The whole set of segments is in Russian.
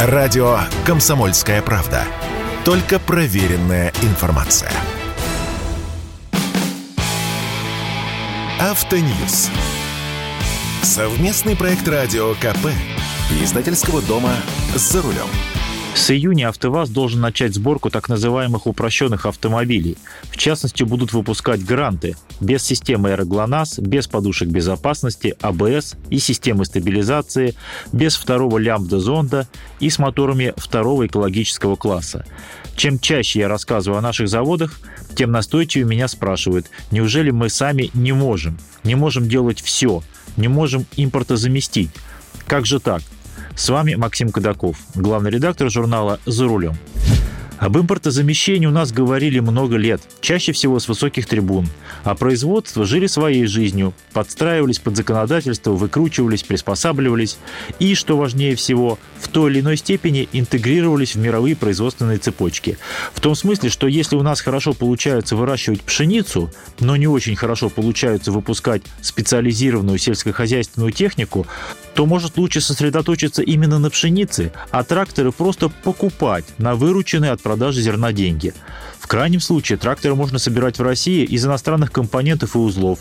Радио «Комсомольская правда». Только проверенная информация. Автоньюз. Совместный проект радио КП. Издательского дома «За рулем». С июня АвтоВАЗ должен начать сборку так называемых упрощенных автомобилей. В частности, будут выпускать гранты без системы аэроглонасс, без подушек безопасности, АБС и системы стабилизации, без второго лямбда-зонда и с моторами второго экологического класса. Чем чаще я рассказываю о наших заводах, тем настойчивее меня спрашивают, неужели мы сами не можем, не можем делать все, не можем импортозаместить. Как же так? С вами Максим Кадаков, главный редактор журнала «За рулем». Об импортозамещении у нас говорили много лет, чаще всего с высоких трибун. А производства жили своей жизнью, подстраивались под законодательство, выкручивались, приспосабливались и, что важнее всего, в той или иной степени интегрировались в мировые производственные цепочки. В том смысле, что если у нас хорошо получается выращивать пшеницу, но не очень хорошо получается выпускать специализированную сельскохозяйственную технику, то может лучше сосредоточиться именно на пшенице, а тракторы просто покупать на вырученные от продажи зерна деньги. В крайнем случае тракторы можно собирать в России из иностранных компонентов и узлов.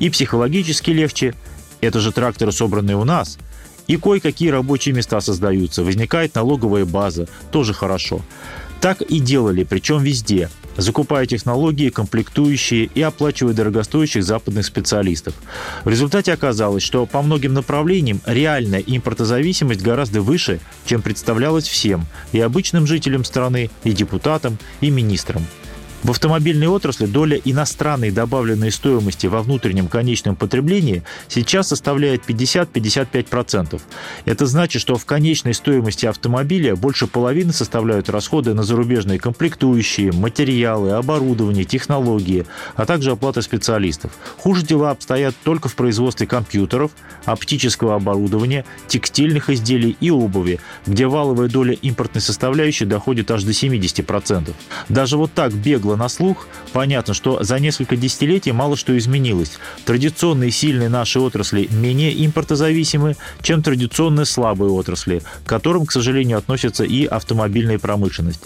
И психологически легче. Это же тракторы, собранные у нас. И кое-какие рабочие места создаются. Возникает налоговая база. Тоже хорошо. Так и делали, причем везде – закупая технологии, комплектующие и оплачивая дорогостоящих западных специалистов. В результате оказалось, что по многим направлениям реальная импортозависимость гораздо выше, чем представлялось всем, и обычным жителям страны, и депутатам, и министрам. В автомобильной отрасли доля иностранной добавленной стоимости во внутреннем конечном потреблении сейчас составляет 50-55%. Это значит, что в конечной стоимости автомобиля больше половины составляют расходы на зарубежные комплектующие, материалы, оборудование, технологии, а также оплата специалистов. Хуже дела обстоят только в производстве компьютеров, оптического оборудования, текстильных изделий и обуви, где валовая доля импортной составляющей доходит аж до 70%. Даже вот так бегло было на слух, понятно, что за несколько десятилетий мало что изменилось. Традиционные сильные наши отрасли менее импортозависимы, чем традиционные слабые отрасли, к которым, к сожалению, относится и автомобильная промышленность.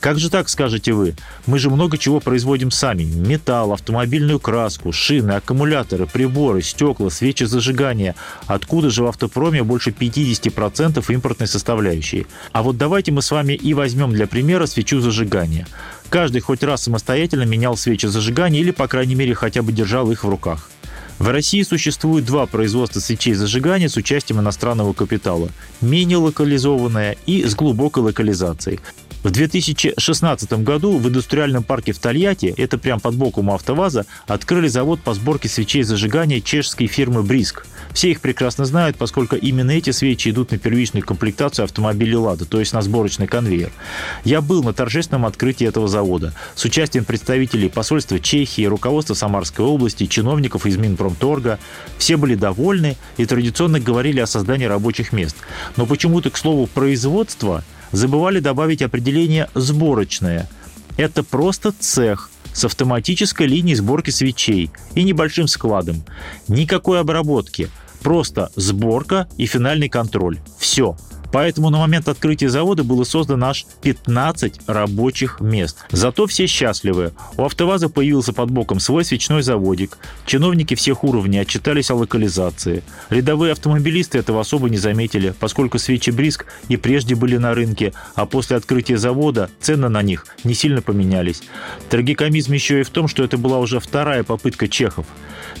Как же так, скажете вы? Мы же много чего производим сами. Металл, автомобильную краску, шины, аккумуляторы, приборы, стекла, свечи зажигания. Откуда же в автопроме больше 50% импортной составляющей? А вот давайте мы с вами и возьмем для примера свечу зажигания. Каждый хоть раз самостоятельно менял свечи зажигания или, по крайней мере, хотя бы держал их в руках. В России существует два производства свечей зажигания с участием иностранного капитала. Менее локализованное и с глубокой локализацией. В 2016 году в индустриальном парке в Тольятти, это прям под боком у АвтоВАЗа, открыли завод по сборке свечей зажигания чешской фирмы «Бриск». Все их прекрасно знают, поскольку именно эти свечи идут на первичную комплектацию автомобилей «Лада», то есть на сборочный конвейер. Я был на торжественном открытии этого завода с участием представителей посольства Чехии, руководства Самарской области, чиновников из Минпромторга. Все были довольны и традиционно говорили о создании рабочих мест. Но почему-то, к слову, производство – забывали добавить определение «сборочное». Это просто цех с автоматической линией сборки свечей и небольшим складом. Никакой обработки, просто сборка и финальный контроль. Все. Поэтому на момент открытия завода было создано аж 15 рабочих мест. Зато все счастливы. У АвтоВАЗа появился под боком свой свечной заводик. Чиновники всех уровней отчитались о локализации. Рядовые автомобилисты этого особо не заметили, поскольку свечи Бриск и прежде были на рынке, а после открытия завода цены на них не сильно поменялись. Трагикомизм еще и в том, что это была уже вторая попытка чехов.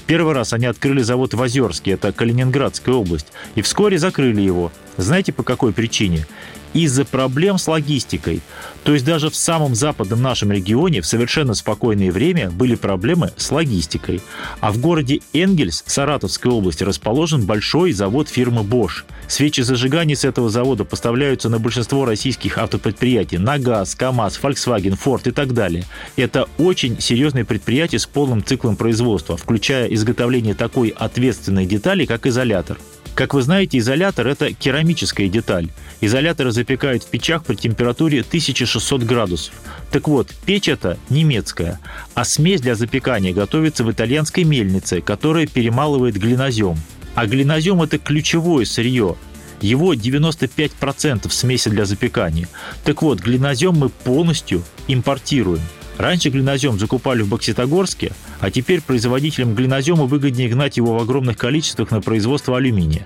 Первый раз они открыли завод в Озерске, это Калининградская область, и вскоре закрыли его. Знаете по какой причине? из-за проблем с логистикой. То есть даже в самом западном нашем регионе в совершенно спокойное время были проблемы с логистикой. А в городе Энгельс Саратовской области расположен большой завод фирмы Bosch. Свечи зажигания с этого завода поставляются на большинство российских автопредприятий. На ГАЗ, КАМАЗ, Volkswagen, Ford и так далее. Это очень серьезные предприятия с полным циклом производства, включая изготовление такой ответственной детали, как изолятор. Как вы знаете, изолятор – это керамическая деталь. Изоляторы запекают в печах при температуре 1600 градусов. Так вот, печь это немецкая, а смесь для запекания готовится в итальянской мельнице, которая перемалывает глинозем. А глинозем – это ключевое сырье. Его 95% смеси для запекания. Так вот, глинозем мы полностью импортируем. Раньше глинозем закупали в Бокситогорске, а теперь производителям глинозема выгоднее гнать его в огромных количествах на производство алюминия.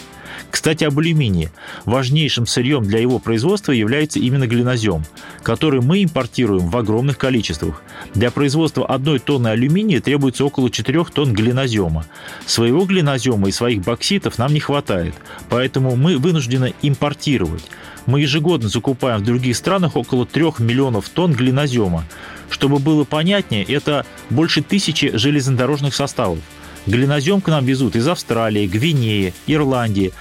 Кстати, об алюминии. Важнейшим сырьем для его производства является именно глинозем, который мы импортируем в огромных количествах. Для производства одной тонны алюминия требуется около 4 тонн глинозема. Своего глинозема и своих бокситов нам не хватает, поэтому мы вынуждены импортировать. Мы ежегодно закупаем в других странах около 3 миллионов тонн глинозема. Чтобы было понятнее, это больше тысячи железнодорожных составов – Глинозем к нам везут из Австралии, Гвинеи, Ирландии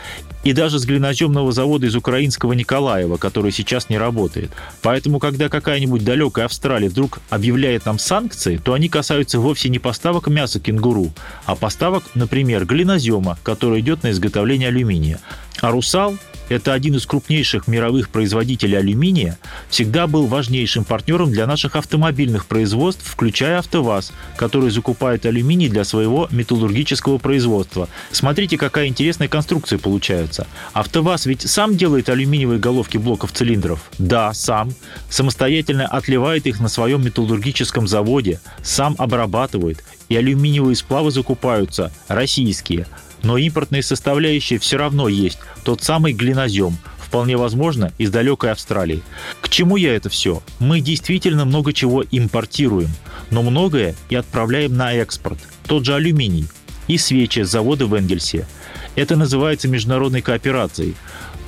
и даже с глиноземного завода из украинского Николаева, который сейчас не работает. Поэтому, когда какая-нибудь далекая Австралия вдруг объявляет нам санкции, то они касаются вовсе не поставок мяса кенгуру, а поставок, например, глинозема, который идет на изготовление алюминия. А «Русал» это один из крупнейших мировых производителей алюминия, всегда был важнейшим партнером для наших автомобильных производств, включая АвтоВАЗ, который закупает алюминий для своего металлургического производства. Смотрите, какая интересная конструкция получается. АвтоВАЗ ведь сам делает алюминиевые головки блоков цилиндров? Да, сам. Самостоятельно отливает их на своем металлургическом заводе, сам обрабатывает. И алюминиевые сплавы закупаются российские – но импортные составляющие все равно есть. Тот самый глинозем, вполне возможно, из далекой Австралии. К чему я это все? Мы действительно много чего импортируем, но многое и отправляем на экспорт. Тот же алюминий и свечи с завода в Энгельсе. Это называется международной кооперацией.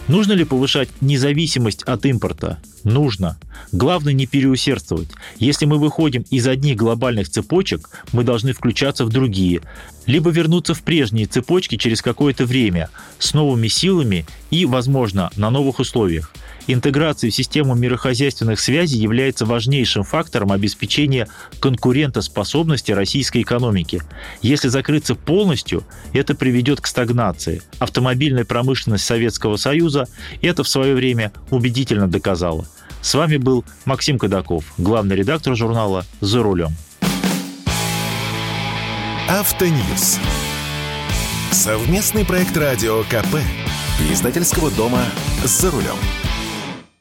Нужно ли повышать независимость от импорта? Нужно. Главное не переусердствовать. Если мы выходим из одних глобальных цепочек, мы должны включаться в другие. Либо вернуться в прежние цепочки через какое-то время с новыми силами и, возможно, на новых условиях. Интеграция в систему мирохозяйственных связей является важнейшим фактором обеспечения конкурентоспособности российской экономики. Если закрыться полностью, это приведет к стагнации. Автомобильная промышленность Советского Союза это в свое время убедительно доказала. С вами был Максим Кадаков, главный редактор журнала «За рулем». Автоньюз. Совместный проект радио КП. Издательского дома «За рулем».